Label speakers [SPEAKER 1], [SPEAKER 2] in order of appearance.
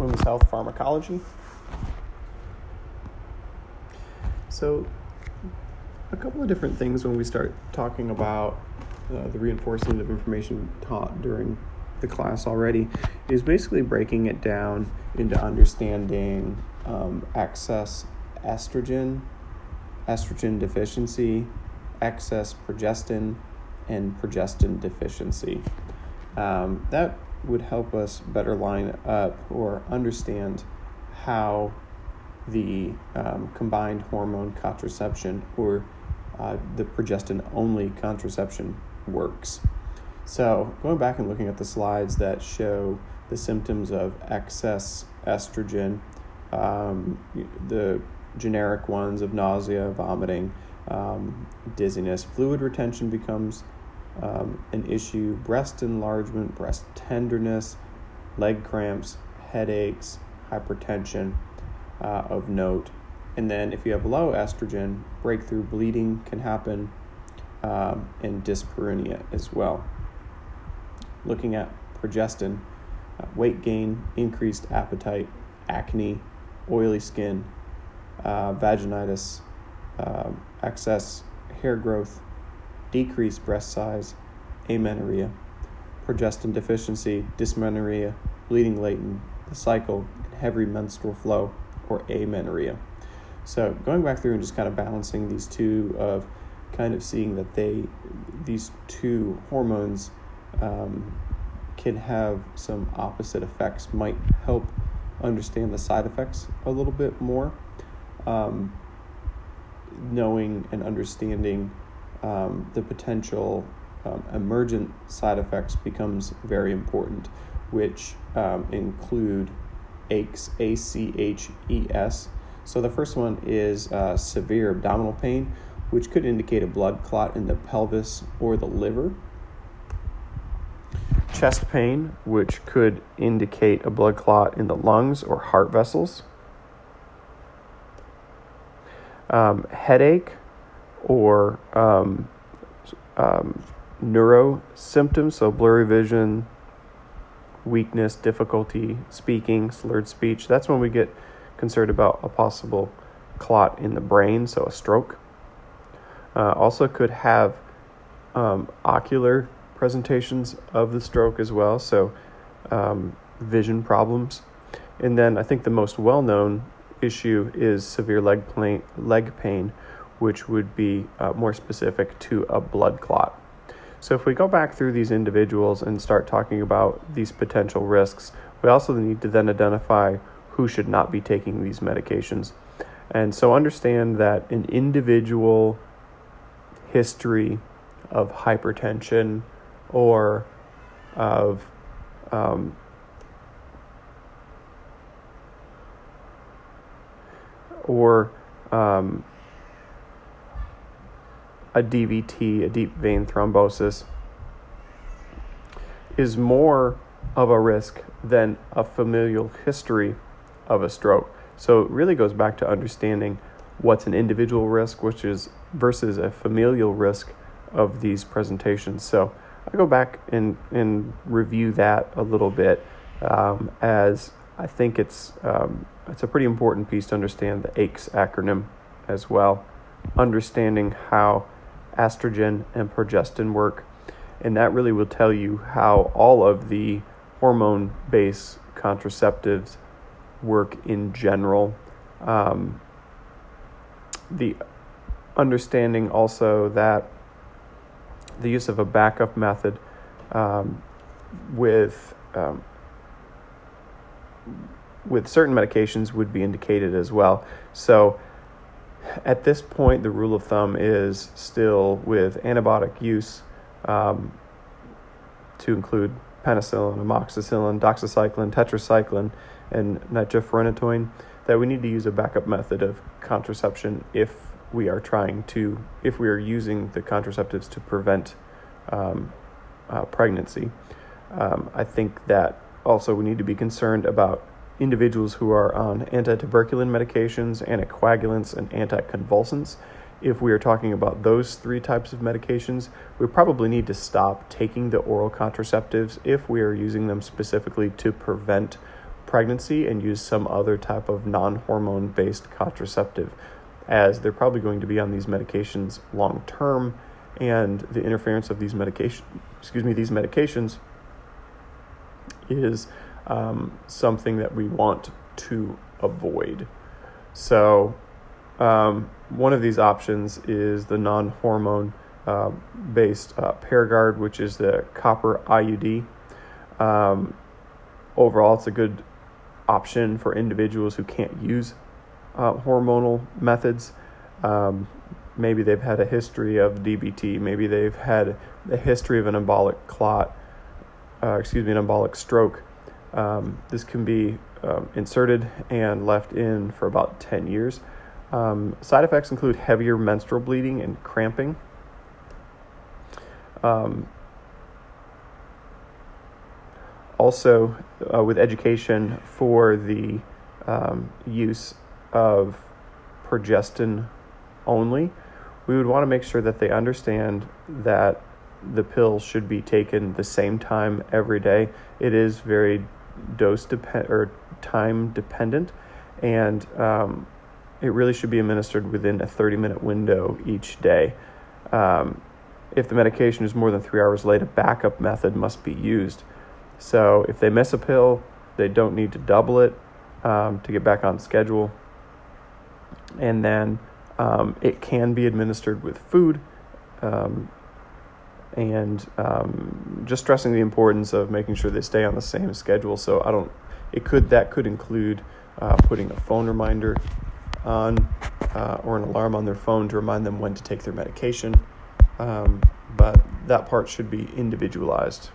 [SPEAKER 1] women's health pharmacology. So, a couple of different things when we start talking about uh, the reinforcement of information taught during the class already is basically breaking it down into understanding um, excess estrogen, estrogen deficiency, excess progestin, and progestin deficiency. Um, that would help us better line up or understand how the um, combined hormone contraception or uh, the progestin only contraception works. So, going back and looking at the slides that show the symptoms of excess estrogen, um, the generic ones of nausea, vomiting, um, dizziness, fluid retention becomes um, an issue, breast enlargement, breast tenderness, leg cramps, headaches, hypertension uh, of note. And then if you have low estrogen, breakthrough bleeding can happen um, and dyspareunia as well. Looking at progestin, uh, weight gain, increased appetite, acne, oily skin, uh, vaginitis, uh, excess hair growth, decreased breast size, amenorrhea, progestin deficiency, dysmenorrhea, bleeding latent, the cycle, heavy menstrual flow, or amenorrhea. So going back through and just kind of balancing these two of kind of seeing that they these two hormones um, can have some opposite effects might help understand the side effects a little bit more. Um, knowing and understanding um, the potential um, emergent side effects becomes very important, which um, include aches, A C H E S. So the first one is uh, severe abdominal pain, which could indicate a blood clot in the pelvis or the liver. Chest pain, which could indicate a blood clot in the lungs or heart vessels. Um, headache, or um, um, neuro symptoms, so blurry vision, weakness, difficulty speaking, slurred speech. That's when we get concerned about a possible clot in the brain, so a stroke. Uh, also, could have um, ocular presentations of the stroke as well, so um, vision problems. And then I think the most well known issue is severe leg, pain, leg pain, which would be uh, more specific to a blood clot. So, if we go back through these individuals and start talking about these potential risks, we also need to then identify who should not be taking these medications. And so, understand that an individual history of hypertension or of um, or um, a DVT, a deep vein thrombosis, is more of a risk than a familial history of a stroke. So it really goes back to understanding what's an individual risk, which is versus a familial risk of these presentations. So I go back and, and review that a little bit um, as I think it's um, it's a pretty important piece to understand the ACHES acronym as well, understanding how estrogen and progestin work. And that really will tell you how all of the hormone based contraceptives work in general. Um, the understanding also that the use of a backup method um, with um, with certain medications would be indicated as well. So at this point, the rule of thumb is still with antibiotic use um, to include penicillin, amoxicillin, doxycycline, tetracycline, and nitrofurantoin that we need to use a backup method of contraception if we are trying to, if we are using the contraceptives to prevent um, uh, pregnancy. Um, I think that also we need to be concerned about individuals who are on antituberculin medications, anticoagulants, and anticonvulsants. If we are talking about those three types of medications, we probably need to stop taking the oral contraceptives if we are using them specifically to prevent pregnancy and use some other type of non hormone based contraceptive, as they're probably going to be on these medications long term, and the interference of these medication, excuse me, these medications is um, something that we want to avoid. So, um, one of these options is the non hormone uh, based uh, Paragard, which is the copper IUD. Um, overall, it's a good option for individuals who can't use uh, hormonal methods. Um, maybe they've had a history of DVT, maybe they've had a history of an embolic clot, uh, excuse me, an embolic stroke. Um, this can be um, inserted and left in for about 10 years. Um, side effects include heavier menstrual bleeding and cramping. Um, also, uh, with education for the um, use of progestin only, we would want to make sure that they understand that the pill should be taken the same time every day. It is very dose depend or time dependent, and um, it really should be administered within a 30 minute window each day. Um, if the medication is more than three hours late, a backup method must be used. So if they miss a pill, they don't need to double it um, to get back on schedule. And then um, it can be administered with food. Um, and um, just stressing the importance of making sure they stay on the same schedule. So I don't. It could that could include uh, putting a phone reminder on uh, or an alarm on their phone to remind them when to take their medication. Um, but that part should be individualized.